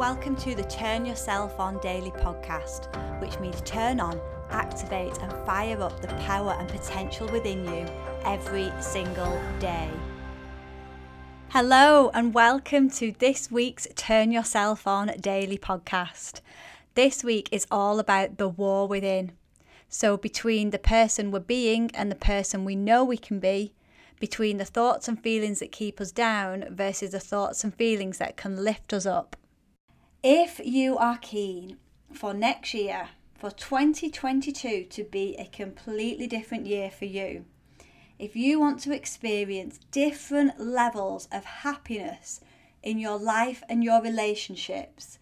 Welcome to the Turn Yourself On Daily podcast, which means turn on, activate, and fire up the power and potential within you every single day. Hello, and welcome to this week's Turn Yourself On Daily podcast. This week is all about the war within. So, between the person we're being and the person we know we can be, between the thoughts and feelings that keep us down versus the thoughts and feelings that can lift us up. If you are keen for next year, for 2022 to be a completely different year for you, if you want to experience different levels of happiness in your life and your relationships,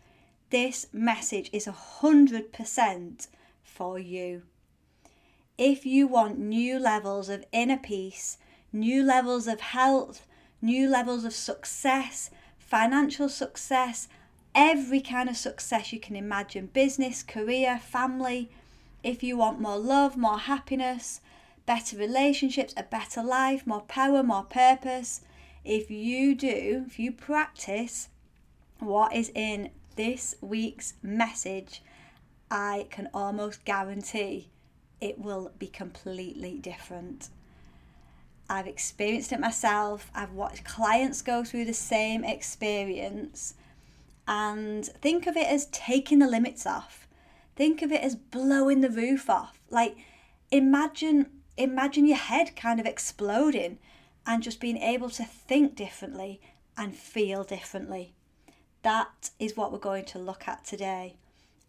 this message is 100% for you. If you want new levels of inner peace, new levels of health, new levels of success, financial success, every kind of success you can imagine business, career, family. If you want more love, more happiness, better relationships, a better life, more power, more purpose, if you do, if you practice what is in this week's message, I can almost guarantee it will be completely different. I've experienced it myself. I've watched clients go through the same experience and think of it as taking the limits off. Think of it as blowing the roof off. Like imagine imagine your head kind of exploding and just being able to think differently and feel differently. That is what we're going to look at today.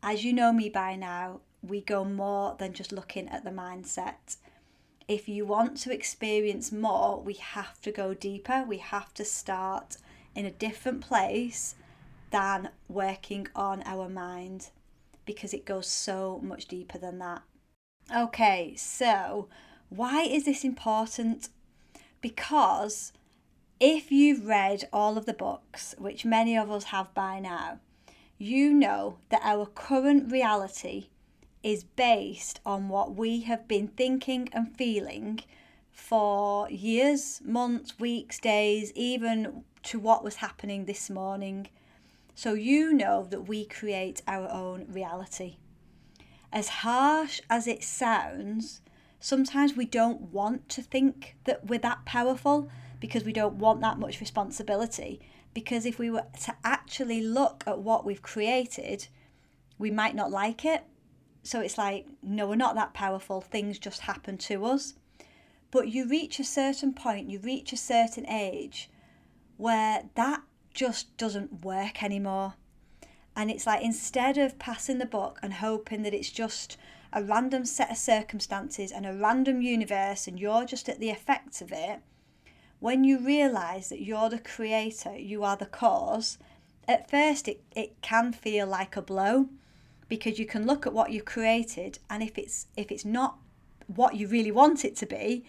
As you know me by now, we go more than just looking at the mindset. If you want to experience more, we have to go deeper. We have to start in a different place than working on our mind because it goes so much deeper than that. Okay, so why is this important? Because if you've read all of the books, which many of us have by now, you know that our current reality is based on what we have been thinking and feeling for years, months, weeks, days, even to what was happening this morning. So you know that we create our own reality. As harsh as it sounds, sometimes we don't want to think that we're that powerful because we don't want that much responsibility. Because if we were to actually look at what we've created, we might not like it. So it's like, no, we're not that powerful. Things just happen to us. But you reach a certain point, you reach a certain age where that just doesn't work anymore. And it's like instead of passing the book and hoping that it's just a random set of circumstances and a random universe and you're just at the effects of it, when you realize that you're the creator, you are the cause, at first it, it can feel like a blow because you can look at what you've created and if it's if it's not what you really want it to be,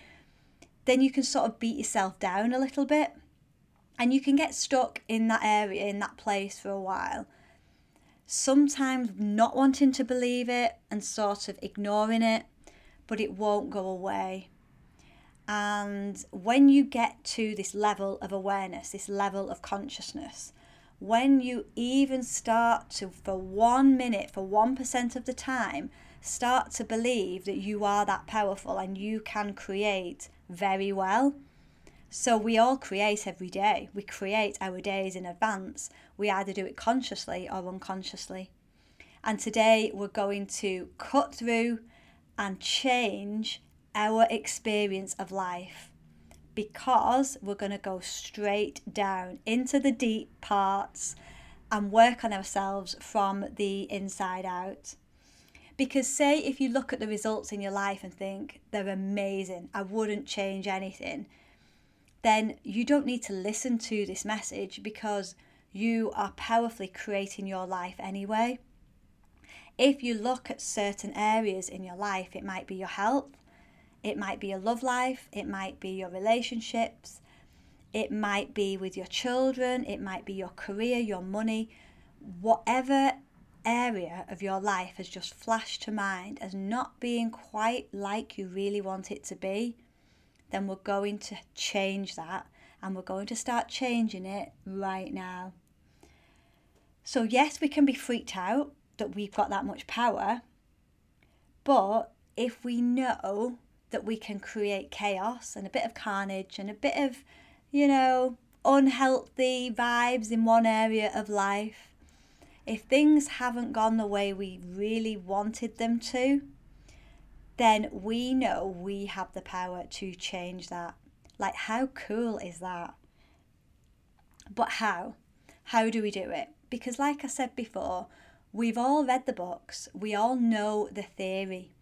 then you can sort of beat yourself down a little bit and you can get stuck in that area, in that place for a while. Sometimes not wanting to believe it and sort of ignoring it, but it won't go away. And when you get to this level of awareness, this level of consciousness, when you even start to, for one minute, for 1% of the time, start to believe that you are that powerful and you can create very well, so we all create every day. We create our days in advance. We either do it consciously or unconsciously. And today we're going to cut through and change our experience of life because we're going to go straight down into the deep parts and work on ourselves from the inside out. Because, say, if you look at the results in your life and think they're amazing, I wouldn't change anything then you don't need to listen to this message because you are powerfully creating your life anyway. If you look at certain areas in your life, it might be your health, it might be your love life, it might be your relationships, it might be with your children, it might be your career, your money, whatever area of your life has just flashed to mind as not being quite like you really want it to be then we're going to change that and we're going to start changing it right now. So, yes, we can be freaked out that we've got that much power, but if we know that we can create chaos and a bit of carnage and a bit of, you know, unhealthy vibes in one area of life, if things haven't gone the way we really wanted them to, then we know we have the power to change that. Like, how cool is that? But how? How do we do it? Because, like I said before, we've all read the books, we all know the theory.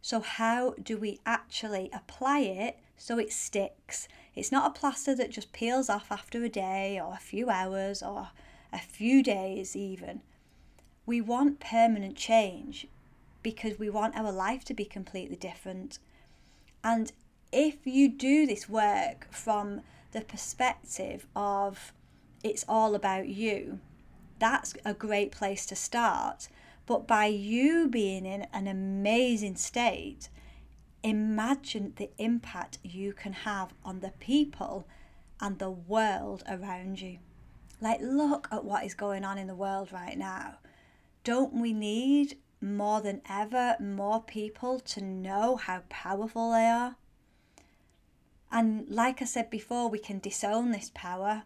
So, how do we actually apply it so it sticks? It's not a plaster that just peels off after a day or a few hours or a few days, even. We want permanent change because we want our life to be completely different. And if you do this work from the perspective of it's all about you, that's a great place to start. But by you being in an amazing state, imagine the impact you can have on the people and the world around you. Like, look at what is going on in the world right now. Don't we need more than ever more people to know how powerful they are? And like I said before, we can disown this power.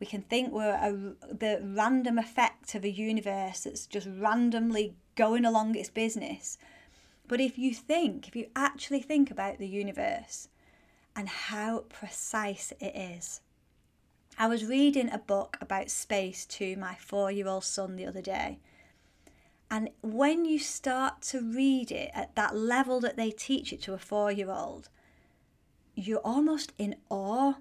We can think we're a, the random effect of a universe that's just randomly going along its business. But if you think, if you actually think about the universe and how precise it is, I was reading a book about space to my four year old son the other day. And when you start to read it at that level that they teach it to a four year old, you're almost in awe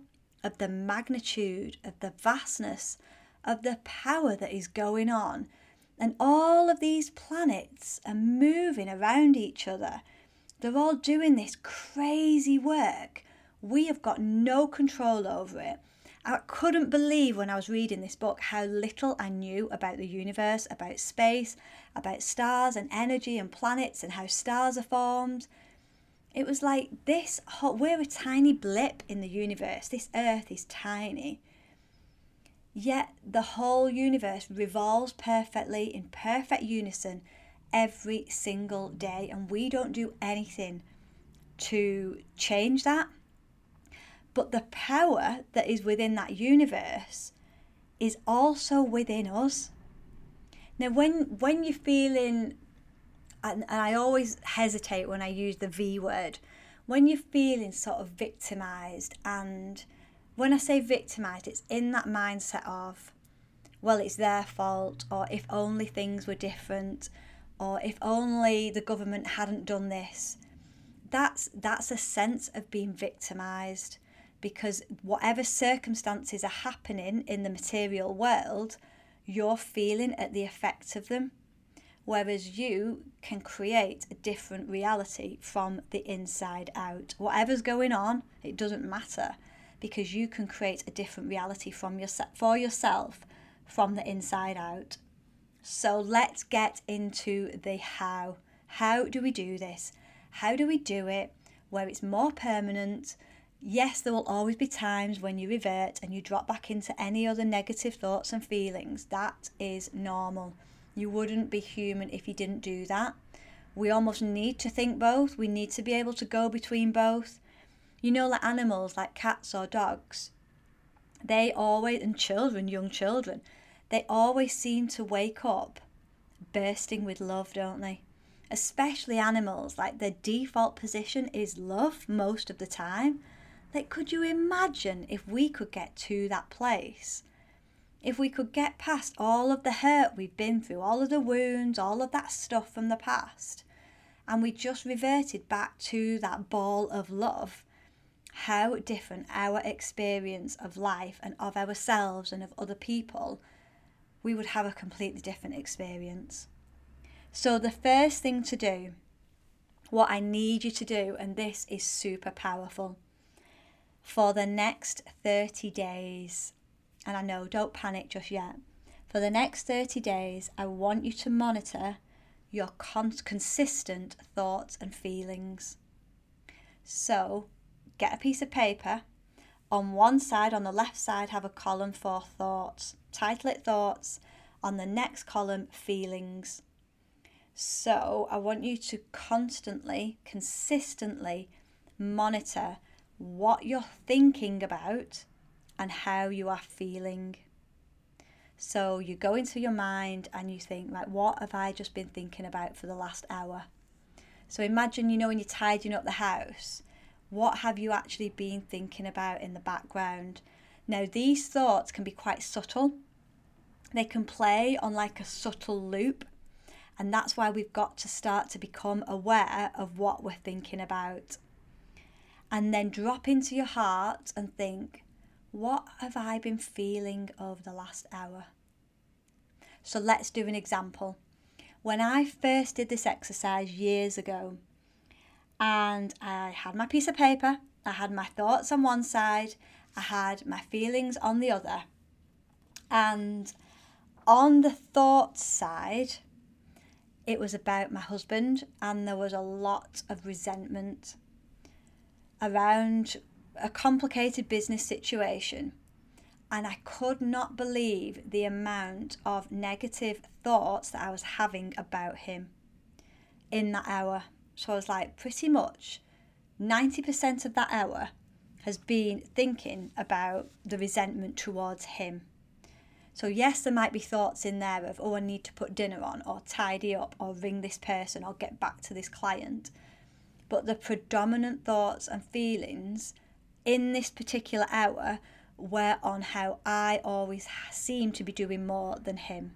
of the magnitude, of the vastness, of the power that is going on. And all of these planets are moving around each other. They're all doing this crazy work. We have got no control over it. I couldn't believe when I was reading this book how little I knew about the universe, about space, about stars and energy and planets and how stars are formed. It was like this we're a tiny blip in the universe. This earth is tiny. Yet the whole universe revolves perfectly in perfect unison every single day, and we don't do anything to change that but the power that is within that universe is also within us. Now, when when you're feeling, and, and I always hesitate when I use the V word, when you're feeling sort of victimized, and when I say victimized, it's in that mindset of, well, it's their fault, or if only things were different, or if only the government hadn't done this. That's that's a sense of being victimized because whatever circumstances are happening in the material world, you're feeling at the effects of them. Whereas you can create a different reality from the inside out. Whatever's going on, it doesn't matter because you can create a different reality from your, for yourself from the inside out. So let's get into the how. How do we do this? How do we do it where it's more permanent, Yes, there will always be times when you revert and you drop back into any other negative thoughts and feelings. That is normal. You wouldn't be human if you didn't do that. We almost need to think both. We need to be able to go between both. You know, like animals, like cats or dogs, they always, and children, young children, they always seem to wake up bursting with love, don't they? Especially animals, like their default position is love most of the time. Like, could you imagine if we could get to that place? If we could get past all of the hurt we've been through, all of the wounds, all of that stuff from the past, and we just reverted back to that ball of love, how different our experience of life and of ourselves and of other people, we would have a completely different experience. So, the first thing to do, what I need you to do, and this is super powerful for the next 30 days. And I know, don't panic just yet. For the next 30 days, I want you to monitor your con- consistent thoughts and feelings. So, get a piece of paper. On one side, on the left side, have a column for thoughts. Title it thoughts. On the next column, feelings. So I want you to constantly, consistently monitor what you're thinking about and how you are feeling. So you go into your mind and you think, like, what have I just been thinking about for the last hour? So imagine, you know, when you're tidying up the house, what have you actually been thinking about in the background? Now, these thoughts can be quite subtle. They can play on like a subtle loop. And that's why we've got to start to become aware of what we're thinking about. And then drop into your heart and think, what have I been feeling over the last hour? So let's do an example. When I first did this exercise years ago, and I had my piece of paper, I had my thoughts on one side, I had my feelings on the other. And on the thoughts side, it was about my husband, and there was a lot of resentment around a complicated business situation. And I could not believe the amount of negative thoughts that I was having about him in that hour. So I was like, pretty much 90% of that hour has been thinking about the resentment towards him. So, yes, there might be thoughts in there of, oh, I need to put dinner on, or tidy up, or ring this person, or get back to this client. But the predominant thoughts and feelings in this particular hour were on how I always seemed to be doing more than him,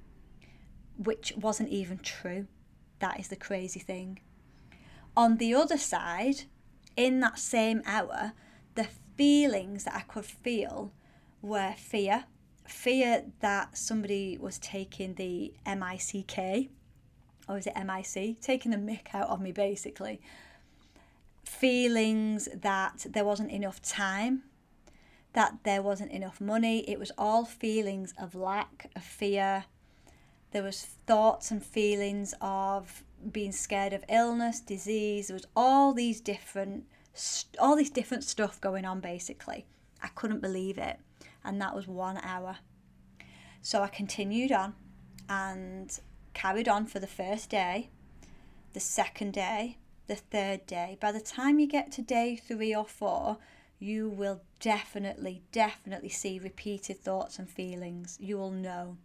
which wasn't even true. That is the crazy thing. On the other side, in that same hour, the feelings that I could feel were fear fear that somebody was taking the MICK, or is it MIC? Taking the mick out of me, basically. Feelings that there wasn't enough time, that there wasn't enough money. It was all feelings of lack, of fear. There was thoughts and feelings of being scared of illness, disease. There was all these different, all these different stuff going on. Basically, I couldn't believe it and that was one hour. So I continued on and carried on for the first day, the second day, the third day. By the time you get to day three or four, you will definitely, definitely see repeated thoughts and feelings. You will know.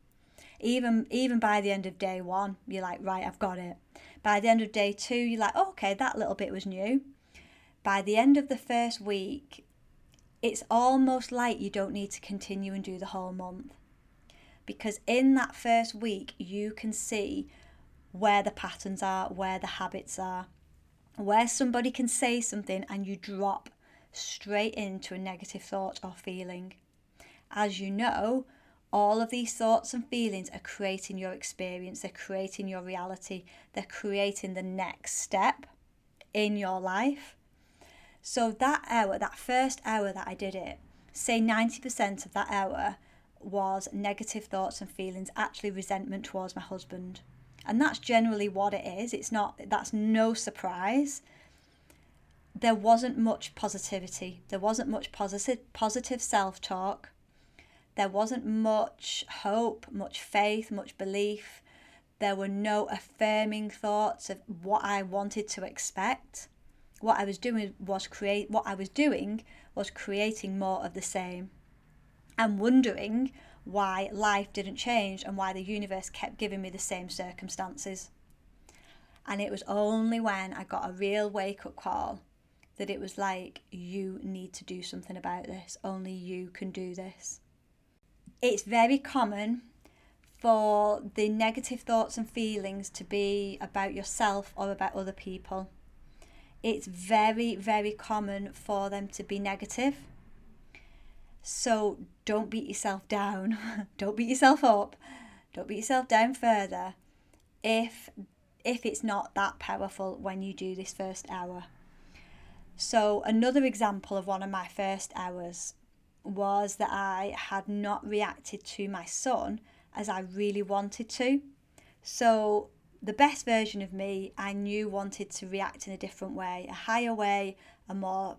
Even even by the end of day one, you're like, right, I've got it. By the end of day two, you're like, oh, okay, that little bit was new. By the end of the first week, it's almost like you don't need to continue and do the whole month. Because in that first week, you can see where the patterns are, where the habits are, where somebody can say something and you drop straight into a negative thought or feeling. As you know, all of these thoughts and feelings are creating your experience, they're creating your reality, they're creating the next step in your life. So that hour, that first hour that I did it, say 90% of that hour was negative thoughts and feelings, actually resentment towards my husband. And that's generally what it is. It's not, that's no surprise. There wasn't much positivity. There wasn't much positive, positive self talk. There wasn't much hope, much faith, much belief. There were no affirming thoughts of what I wanted to expect what I was doing was create what I was doing was creating more of the same and wondering why life didn't change and why the universe kept giving me the same circumstances. And it was only when I got a real wake up call that it was like, you need to do something about this. Only you can do this. It's very common for the negative thoughts and feelings to be about yourself or about other people it's very, very common for them to be negative. So don't beat yourself down. don't beat yourself up. Don't beat yourself down further if if it's not that powerful when you do this first hour. So another example of one of my first hours was that I had not reacted to my son as I really wanted to. So the best version of me I knew wanted to react in a different way, a higher way, a more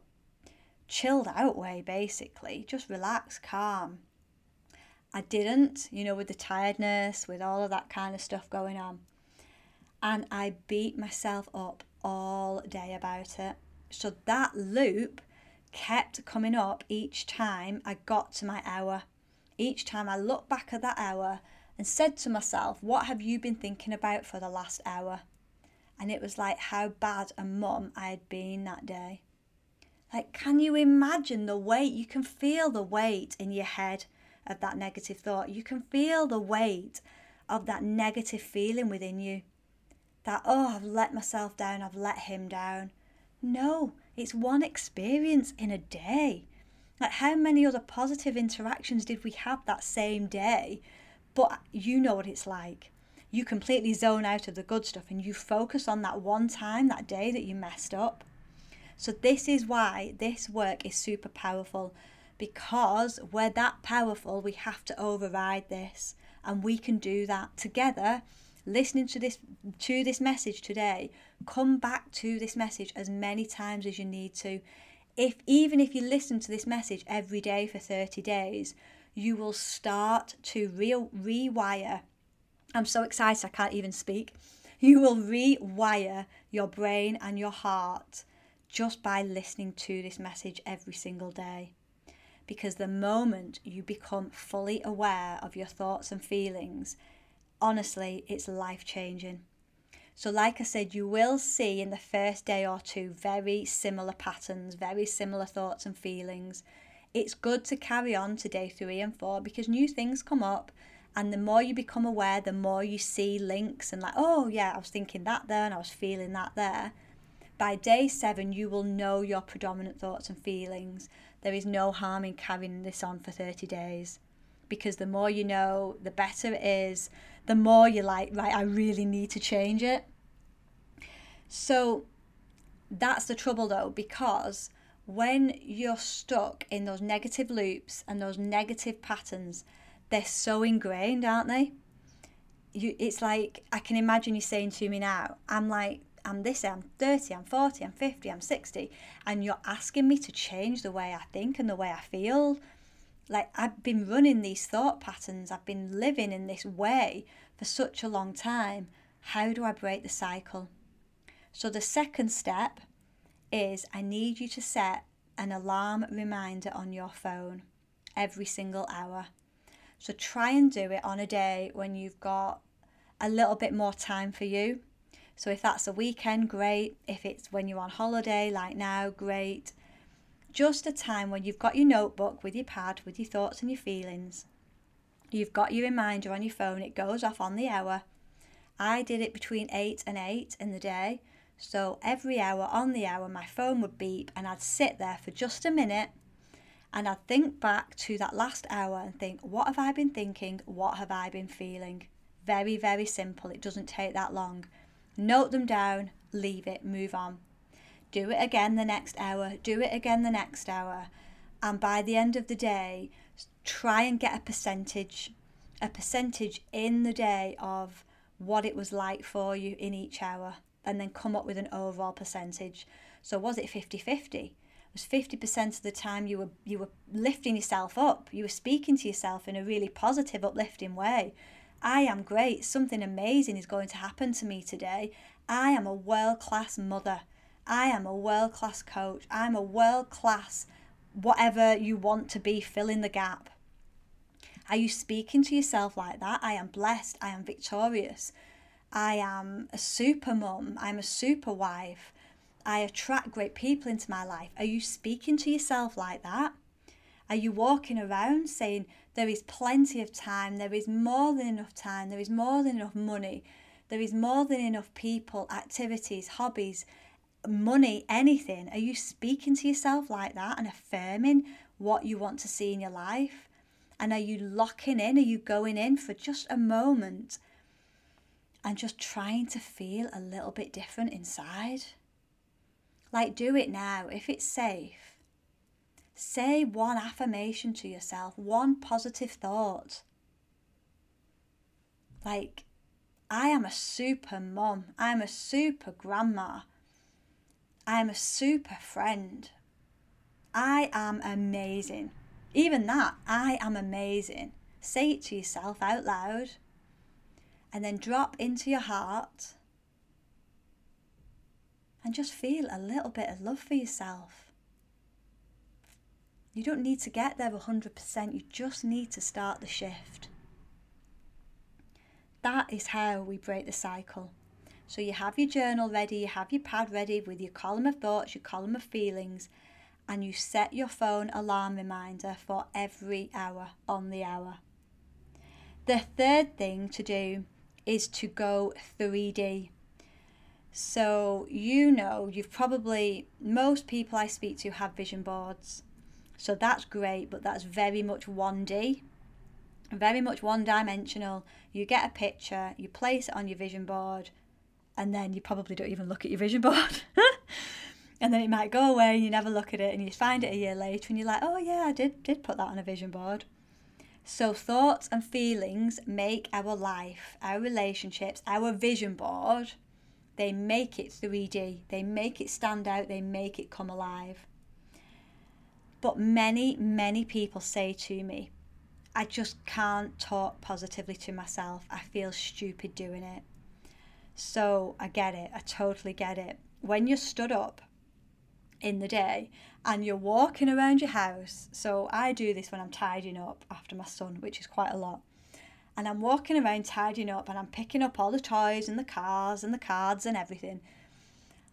chilled out way, basically. Just relax, calm. I didn't, you know, with the tiredness, with all of that kind of stuff going on. And I beat myself up all day about it. So that loop kept coming up each time I got to my hour. Each time I looked back at that hour and said to myself, What have you been thinking about for the last hour? And it was like how bad a mum I had been that day. Like, can you imagine the weight? You can feel the weight in your head of that negative thought. You can feel the weight of that negative feeling within you. That, oh, I've let myself down, I've let him down. No, it's one experience in a day. Like, how many other positive interactions did we have that same day? But you know what it's like. You completely zone out of the good stuff and you focus on that one time, that day that you messed up. So, this is why this work is super powerful because we're that powerful, we have to override this. And we can do that together. Listening to this to this message today come back to this message as many times as you need to. If even if you listen to this message every day for 30 days you will start to re- rewire. I'm so excited i can't even speak. You will rewire your brain and your heart just by listening to this message every single day because the moment you become fully aware of your thoughts and feelings honestly, it's life changing. So, like I said, you will see in the first day or two very similar patterns, very similar thoughts and feelings. It's good to carry on to day three and four because new things come up. And the more you become aware, the more you see links and, like, oh, yeah, I was thinking that there and I was feeling that there. By day seven, you will know your predominant thoughts and feelings. There is no harm in carrying this on for 30 days because the more you know, the better it is, the more you're like, right, I really need to change it. So that's the trouble though, because when you're stuck in those negative loops and those negative patterns, they're so ingrained, aren't they? You, it's like I can imagine you saying to me now, I'm like, I'm this, I'm 30, I'm 40, I'm 50, I'm 60, and you're asking me to change the way I think and the way I feel like I've been running these thought patterns, I've been living in this way for such a long time. How do I break the cycle? So, the second step is I need you to set an alarm reminder on your phone every single hour. So, try and do it on a day when you've got a little bit more time for you. So, if that's a weekend, great. If it's when you're on holiday, like now, great just a time when you've got your notebook with your pad, with your thoughts and your feelings. You've got your reminder on your phone, it goes off on the hour. I did it between 8 and 8 in the day. So every hour on the hour, my phone would beep and I'd sit there for just a minute and I'd think back to that last hour and think, what have I been thinking? What have I been feeling? Very, very simple. It doesn't take that long. Note them down, leave it, move on do it again the next hour, do it again the next hour. And by the end of the day, try and get a percentage, a percentage in the day of what it was like for you in each hour, and then come up with an overall percentage. So was it 50 50? Was 50% of the time you were you were lifting yourself up, you were speaking to yourself in a really positive, uplifting way. I am great. Something amazing is going to happen to me today. I am a world class mother. I am a world class coach. I'm a world class whatever you want to be, fill in the gap. Are you speaking to yourself like that? I am blessed. I am victorious. I am a super mum. I'm a super wife. I attract great people into my life. Are you speaking to yourself like that? Are you walking around saying, There is plenty of time, there is more than enough time, there is more than enough money, there is more than enough people, activities, hobbies, money, anything, are you speaking to yourself like that and affirming what you want to see in your life? And are you locking in? Are you going in for just a moment and just trying to feel a little bit different inside? Like, do it now if it's safe. Say one affirmation to yourself, one positive thought. Like, I am a super mom. I'm a super grandma. I'm a super friend. I am amazing. Even that, I am amazing. say it to yourself out loud, and then drop into your heart and just feel a little bit of love for yourself. You don't need to get there 100%, you just need to start the shift. That is how we break the cycle. So you have your journal ready, you have your pad ready with your column of thoughts, your column of feelings, and you set your phone alarm reminder for every hour on the hour. The third thing to do is to go 3D. So, you know, you've probably, most people I speak to have vision boards. So that's great, but that's very much 1D, very much one dimensional. You get a picture, you place it on your vision board, and then you probably don't even look at your vision board. and then it might go away and you never look at it and you find it a year later and you're like, oh yeah, I did did put that on a vision board. So, thoughts and feelings make our life, our relationships, our vision board, they make it 3D. They make it stand out. They make it come alive. But many, many people say to me, I just can't talk positively to myself. I feel stupid doing it. So I get it. I totally get it. When you're stood up in the day and you're walking around your house. So I do this when I'm tidying up after my son, which is quite a lot. And I'm walking around tidying up and I'm picking up all the toys and the cars and the cards and everything.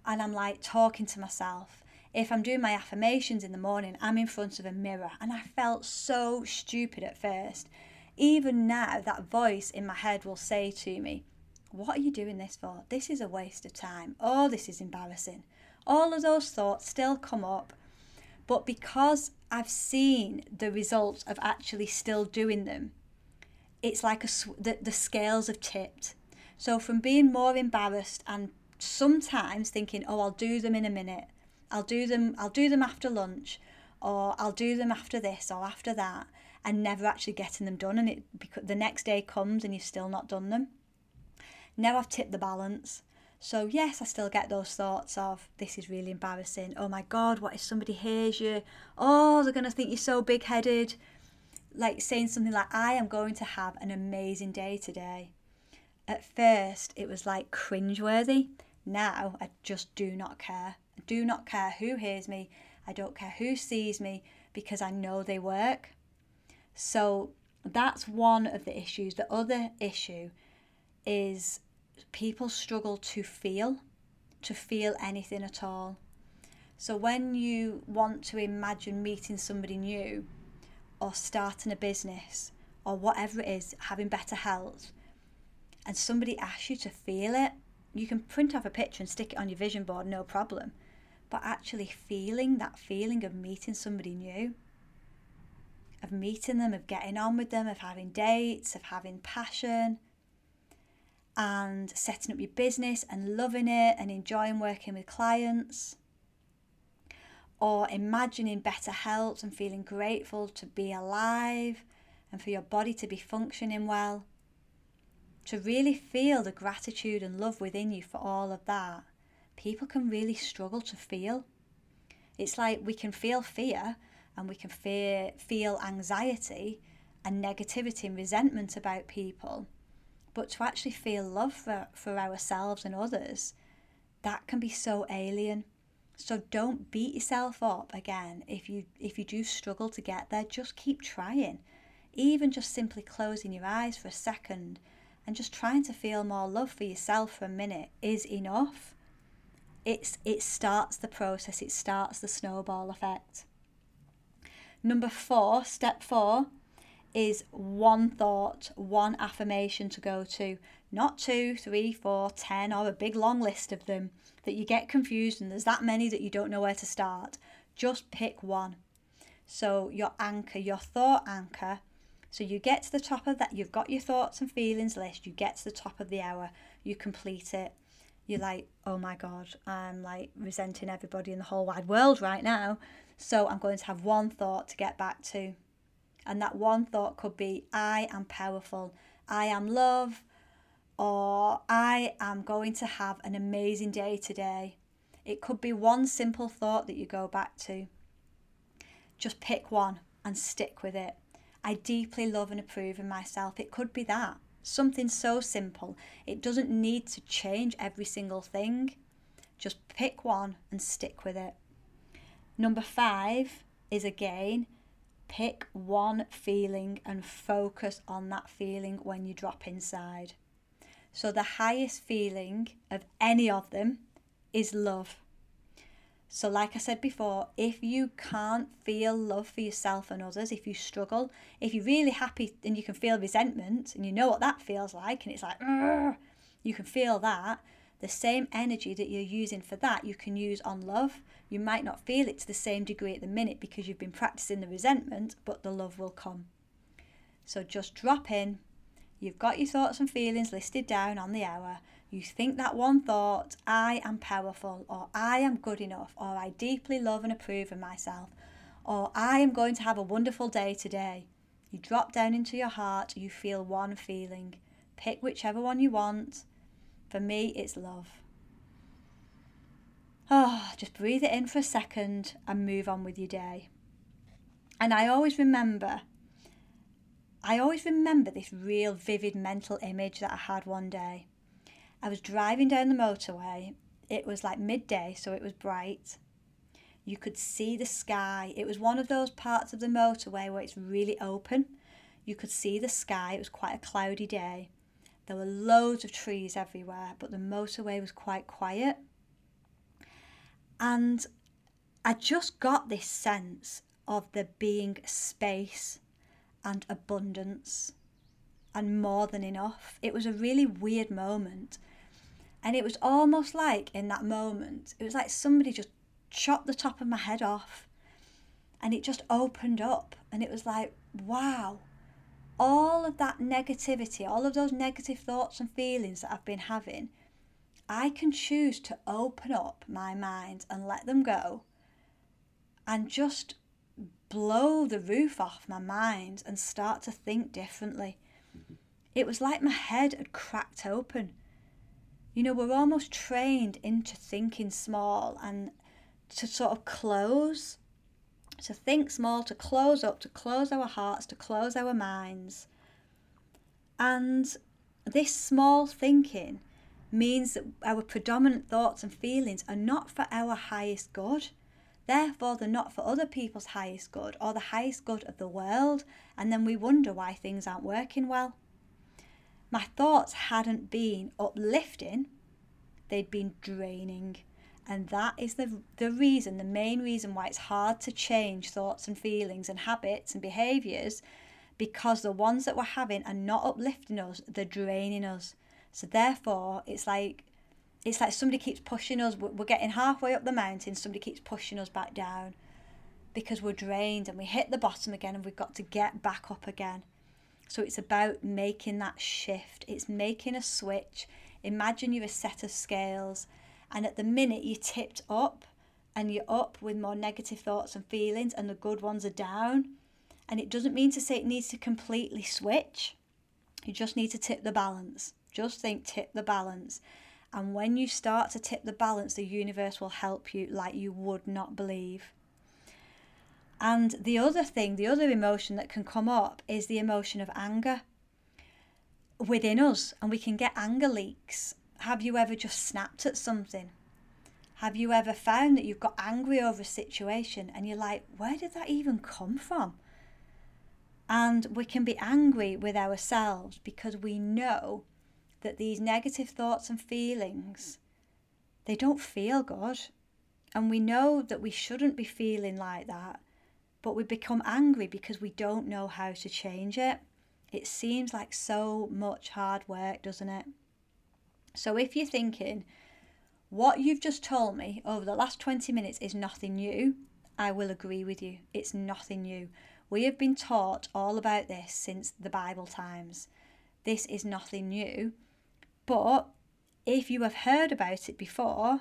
And I'm like talking to myself. If I'm doing my affirmations in the morning, I'm in front of a mirror and I felt so stupid at first. Even now, that voice in my head will say to me, What are you doing this for? This is a waste of time. Oh, this is embarrassing all of those thoughts still come up. But because I've seen the results of actually still doing them, it's like a the, the scales have tipped. So from being more embarrassed and sometimes thinking, oh, I'll do them in a minute. I'll do them. I'll do them after lunch, or I'll do them after this or after that, and never actually getting them done. And it the next day comes and you've still not done them. Now I've tipped the balance. So, yes, I still get those thoughts of this is really embarrassing. Oh my God, what if somebody hears you? Oh, they're going to think you're so big headed. Like saying something like, I am going to have an amazing day today. At first, it was like cringeworthy. Now, I just do not care. Do not care who hears me. I don't care who sees me because I know they work. So, that's one of the issues. The other issue is people struggle to feel, to feel anything at all. So when you want to imagine meeting somebody new or starting a business or whatever it is, having better health, and somebody asks you to feel it, you can print off a picture and stick it on your vision board, no problem. But actually feeling that feeling of meeting somebody new, of meeting them, of getting on with them, of having dates, of having passion, and setting up your business and loving it and enjoying working with clients, or imagining better health and feeling grateful to be alive and for your body to be functioning well, to really feel the gratitude and love within you for all of that, people can really struggle to feel. It's like we can feel fear and we can fear, feel anxiety and negativity and resentment about people but to actually feel love for, for ourselves and others, that can be so alien. So don't beat yourself up again if you if you do struggle to get there, just keep trying. Even just simply closing your eyes for a second and just trying to feel more love for yourself for a minute is enough. It's it starts the process, it starts the snowball effect. Number 4, step 4 is one thought, one affirmation to go to, not two, three, four, ten, or a big long list of them that you get confused and there's that many that you don't know where to start. Just pick one. So, your anchor, your thought anchor. So, you get to the top of that, you've got your thoughts and feelings list, you get to the top of the hour, you complete it. You're like, oh my God, I'm like resenting everybody in the whole wide world right now. So, I'm going to have one thought to get back to. And that one thought could be, I am powerful, I am love, or I am going to have an amazing day today. It could be one simple thought that you go back to. Just pick one and stick with it. I deeply love and approve of myself. It could be that. Something so simple. It doesn't need to change every single thing. Just pick one and stick with it. Number five is again, pick one feeling and focus on that feeling when you drop inside. So, the highest feeling of any of them is love. So, like I said before, if you can't feel love for yourself and others, if you struggle, if you're really happy and you can feel resentment and you know what that feels like, and it's like, you can feel that, the same energy that you're using for that, you can use on love. You might not feel it to the same degree at the minute because you've been practicing the resentment, but the love will come. So, just drop in. You've got your thoughts and feelings listed down on the hour you think that one thought, I am powerful, or I am good enough, or I deeply love and approve of myself, or I am going to have a wonderful day today. You drop down into your heart, you feel one feeling. Pick whichever one you want. For me, it's love. Oh, just breathe it in for a second and move on with your day. And I always remember, I always remember this real vivid mental image that I had one day. I was driving down the motorway. It was like midday, so it was bright. You could see the sky. It was one of those parts of the motorway where it's really open. You could see the sky. It was quite a cloudy day. There were loads of trees everywhere, but the motorway was quite quiet. And I just got this sense of there being space and abundance and more than enough. It was a really weird moment. And it was almost like in that moment, it was like somebody just chopped the top of my head off and it just opened up. And it was like, wow, all of that negativity, all of those negative thoughts and feelings that I've been having, I can choose to open up my mind and let them go and just blow the roof off my mind and start to think differently. Mm-hmm. It was like my head had cracked open you know, we're almost trained into thinking small and to sort of close, to think small, to close up, to close our hearts, to close our minds. And this small thinking means that our predominant thoughts and feelings are not for our highest good. Therefore, they're not for other people's highest good or the highest good of the world. And then we wonder why things aren't working well my thoughts hadn't been uplifting, they'd been draining. And that is the, the reason, the main reason why it's hard to change thoughts and feelings and habits and behaviours because the ones that we're having are not uplifting us, they're draining us. So therefore, it's like it's like somebody keeps pushing us. We're getting halfway up the mountain, somebody keeps pushing us back down because we're drained and we hit the bottom again and we've got to get back up again. So it's about making that shift. It's making a switch. Imagine you're a set of scales, and at the minute you tipped up and you're up with more negative thoughts and feelings, and the good ones are down. And it doesn't mean to say it needs to completely switch. You just need to tip the balance. Just think tip the balance. And when you start to tip the balance, the universe will help you like you would not believe. And the other thing, the other emotion that can come up is the emotion of anger within us, and we can get anger leaks. Have you ever just snapped at something? Have you ever found that you've got angry over a situation and you're like, where did that even come from? And we can be angry with ourselves because we know that these negative thoughts and feelings they don't feel good. And we know that we shouldn't be feeling like that but we become angry because we don't know how to change it. It seems like so much hard work, doesn't it? So if you're thinking, what you've just told me over the last 20 minutes is nothing new, I will agree with you. It's nothing new. We have been taught all about this since the Bible times. This is nothing new. But if you have heard about it before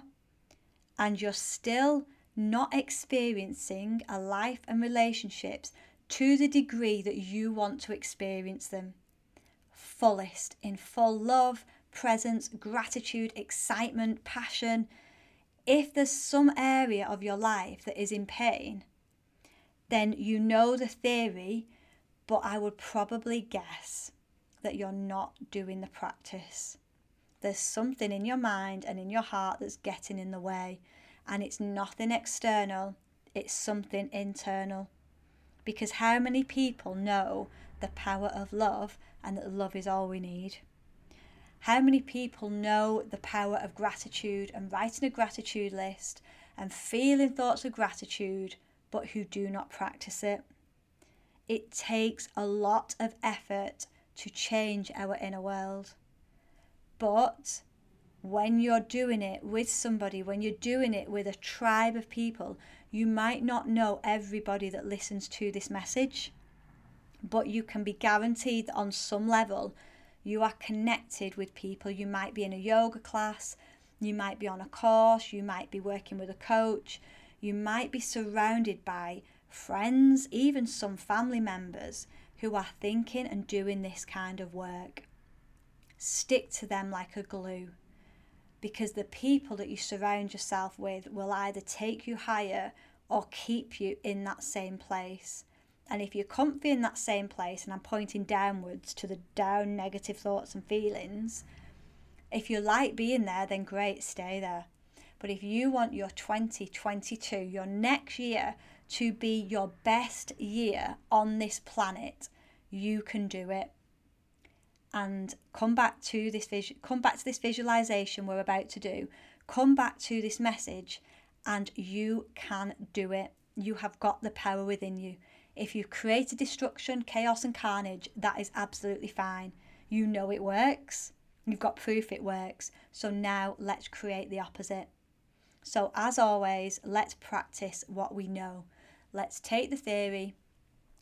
and you're still not experiencing a life and relationships to the degree that you want to experience them. Fullest, in full love, presence, gratitude, excitement, passion. If there's some area of your life that is in pain, then you know the theory But I would probably guess that you're not doing the practice. There's something in your mind and in your heart that's getting in the way, and it's nothing external, it's something internal. Because how many people know the power of love and that love is all we need? How many people know the power of gratitude and writing a gratitude list and feeling thoughts of gratitude, but who do not practice it? It takes a lot of effort to change our inner world. But when you're doing it with somebody, when you're doing it with a tribe of people, you might not know everybody that listens to this message, but you can be guaranteed on some level you are connected with people. You might be in a yoga class, you might be on a course, you might be working with a coach, you might be surrounded by friends, even some family members who are thinking and doing this kind of work. Stick to them like a glue because the people that you surround yourself with will either take you higher or keep you in that same place. And if you're comfy in that same place, and I'm pointing downwards to the down negative thoughts and feelings, if you like being there, then great, stay there. But if you want your 2022, your next year, to be your best year on this planet, you can do it. And come back to this vision, come back to this visualization we're about to do. Come back to this message, and you can do it. You have got the power within you. If you've created destruction, chaos, and carnage, that is absolutely fine. You know it works. You've got proof it works. So now let's create the opposite. So, as always, let's practice what we know. Let's take the theory,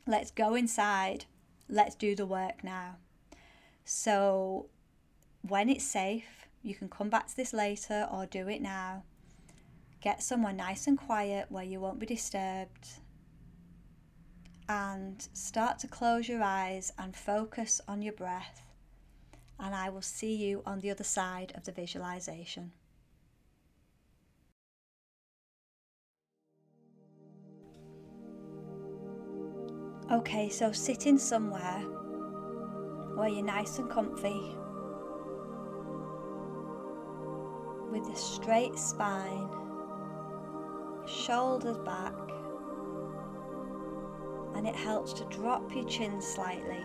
let's go inside, let's do the work now. So, when it's safe, you can come back to this later or do it now. Get somewhere nice and quiet where you won't be disturbed. And start to close your eyes and focus on your breath. And I will see you on the other side of the visualization. Okay, so sitting somewhere where you're nice and comfy with a straight spine, shoulders back, and it helps to drop your chin slightly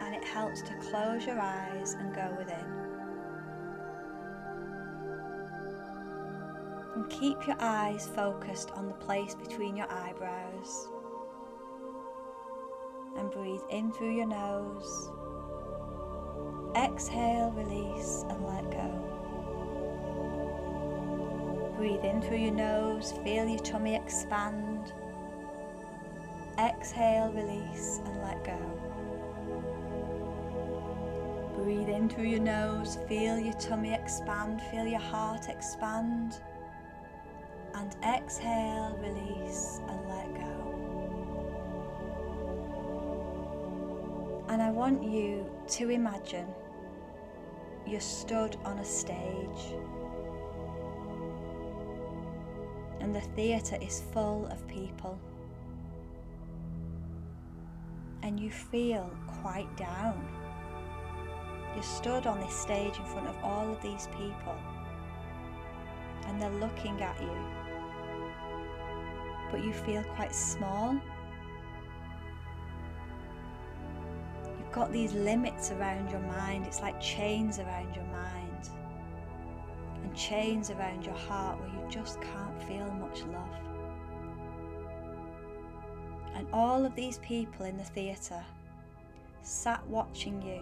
and it helps to close your eyes and go within. And keep your eyes focused on the place between your eyebrows and breathe in through your nose. Exhale, release, and let go. Breathe in through your nose, feel your tummy expand. Exhale, release, and let go. Breathe in through your nose, feel your tummy expand, feel your heart expand. And exhale, release, and let go. And I want you to imagine you're stood on a stage and the theatre is full of people. And you feel quite down. You're stood on this stage in front of all of these people and they're looking at you. But you feel quite small got these limits around your mind. It's like chains around your mind and chains around your heart where you just can't feel much love. And all of these people in the theatre sat watching you.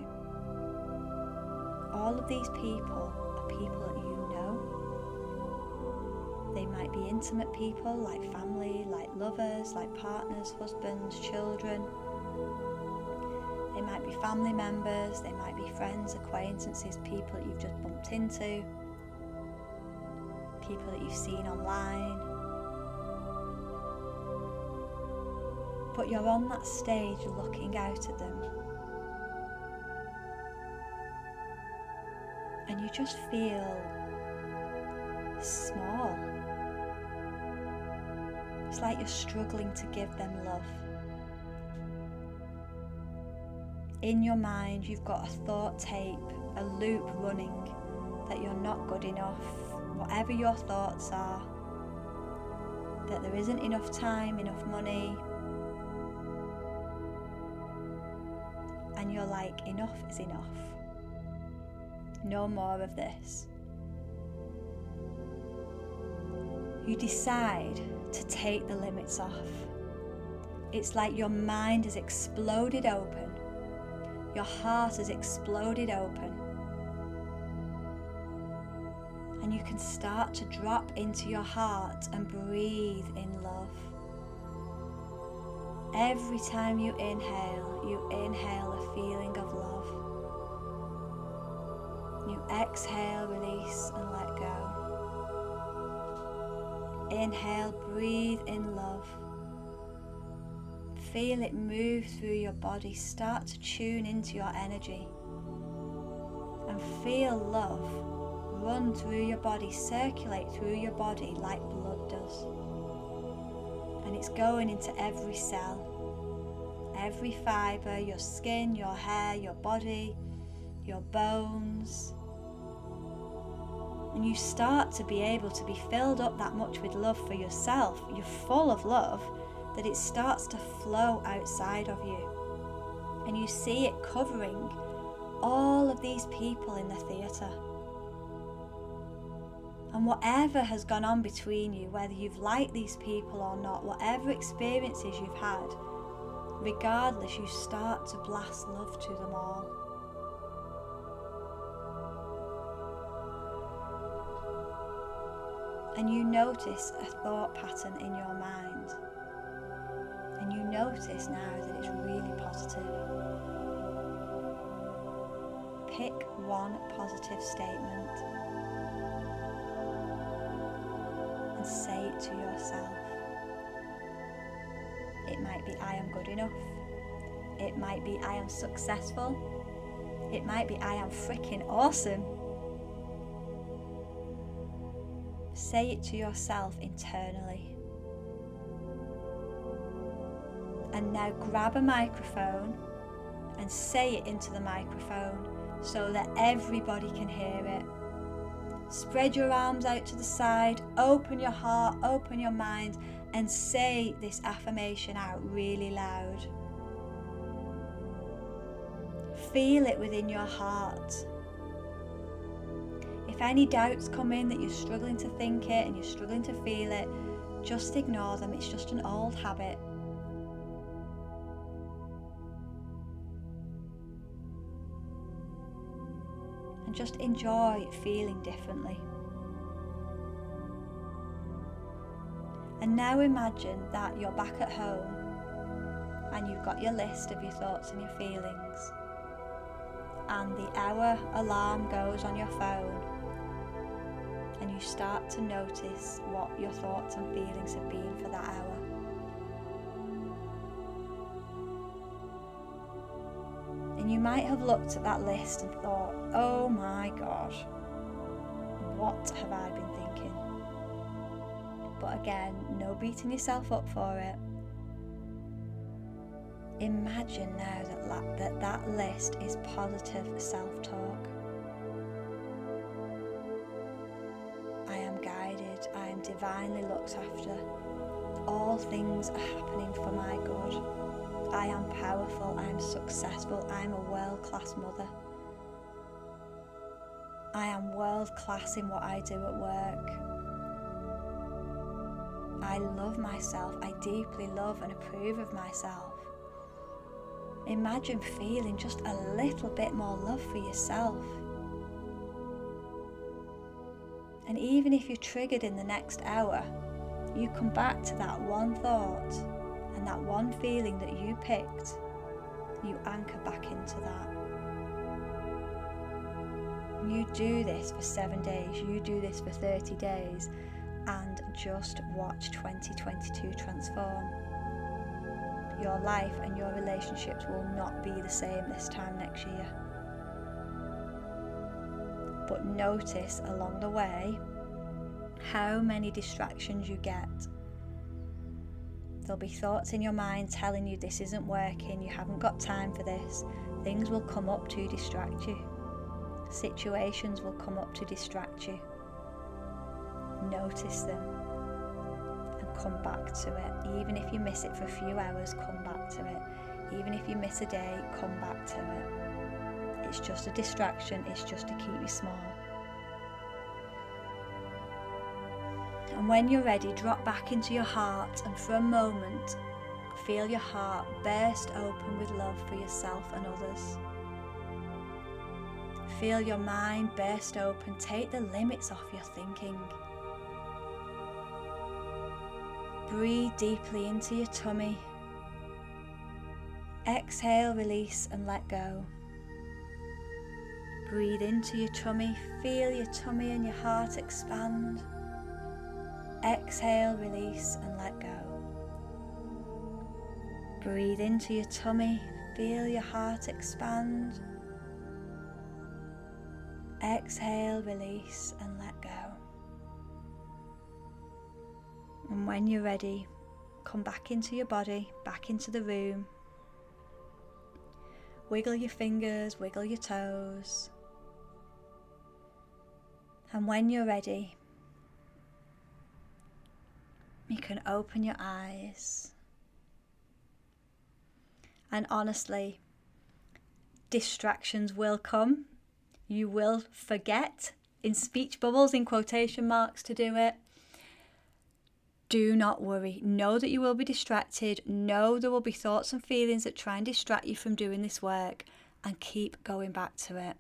All of these people are people that you know. They might be intimate people like family, like lovers, like partners, husbands, children they might be family members, they might be friends, acquaintances, people that you've just bumped into, people that you've seen online. But you're on that stage looking out at them. And you just feel small. It's like you're struggling to give them love. In your mind you've got a thought tape, a loop running that you're not good enough, whatever your thoughts are, that there isn't enough time, enough money, and you're like, enough is enough. No more of this. You decide to take the limits off. It's like your mind has exploded open, your heart has exploded open, and you can start to drop into your heart and breathe in love. Every time you inhale, you inhale a feeling of love. You exhale, release, and let go. Inhale, breathe in love. Feel it move through your body. Start to tune into your energy. And feel love run through your body, circulate through your body like blood does. And it's going into every cell, every fibre, your skin, your hair, your body, your bones, and you start to be able to be filled up that much with love for yourself, you're full of love, that it starts to flow outside of you. And you see it covering all of these people in the theatre. And whatever has gone on between you, whether you've liked these people or not, whatever experiences you've had, regardless, you start to blast love to them all. and you notice a thought pattern in your mind. Notice now that it's really positive. Pick one positive statement and say it to yourself. It might be, I am good enough. It might be, I am successful. It might be, I am freaking awesome. Say it to yourself internally. And now grab a microphone and say it into the microphone so that everybody can hear it. Spread your arms out to the side, open your heart, open your mind, and say this affirmation out really loud. Feel it within your heart. If any doubts come in that you're struggling to think it and you're struggling to feel it, just ignore them. It's just an old habit. Just enjoy feeling differently. And now imagine that you're back at home and you've got your list of your thoughts and your feelings, and the hour alarm goes on your phone and you start to notice what your thoughts and feelings have been for that hour. And you might have looked at that list and thought, oh my God, what have I been thinking? But again, no beating yourself up for it. Imagine now that that, that list is positive self talk. I am guided, I am divinely looked after. All things are happening for my good. I am powerful, I am successful, I am a world class mother. I am world class in what I do at work. I love myself, I deeply love and approve of myself. Imagine feeling just a little bit more love for yourself. And even if you're triggered in the next hour, you come back to that one thought and that one feeling that you picked, you anchor back into that. You do this for seven days, you do this for 30 days, and just watch 2022 transform. Your life and your relationships will not be the same this time next year but notice along the way how many distractions you get. There'll be thoughts in your mind telling you this isn't working, you haven't got time for this, things will come up to distract you. Situations will come up to distract you. Notice them and come back to it. Even if you miss it for a few hours, come back to it. Even if you miss a day, come back to it. It's just a distraction, it's just to keep you small. And when you're ready, drop back into your heart and for a moment, feel your heart burst open with love for yourself and others. Feel your mind burst open, take the limits off your thinking. Breathe deeply into your tummy. Exhale, release, and let go. Breathe into your tummy, feel your tummy and your heart expand. Exhale, release, and let go. Breathe into your tummy, feel your heart expand. Exhale, release, and let go. And when you're ready, come back into your body, back into the room. Wiggle your fingers, wiggle your toes. And when you're ready, you can open your eyes. And honestly, distractions will come. You will forget in speech bubbles, in quotation marks, to do it. Do not worry. Know that you will be distracted. Know there will be thoughts and feelings that try and distract you from doing this work, and keep going back to it.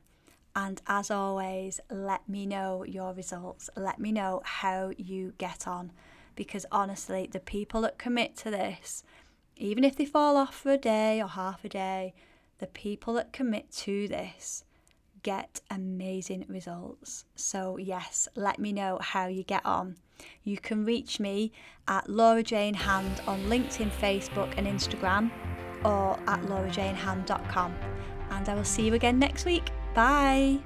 And as always, let me know your results. Let me know how you get on because honestly, the people that commit to this, even if they fall off for a day or half a day, the people that commit to this get amazing results. So, yes, let me know how you get on. You can reach me at Laura Jane Hand on LinkedIn, Facebook, and Instagram, or at laurajanehand.com. And I will see you again next week. Bye.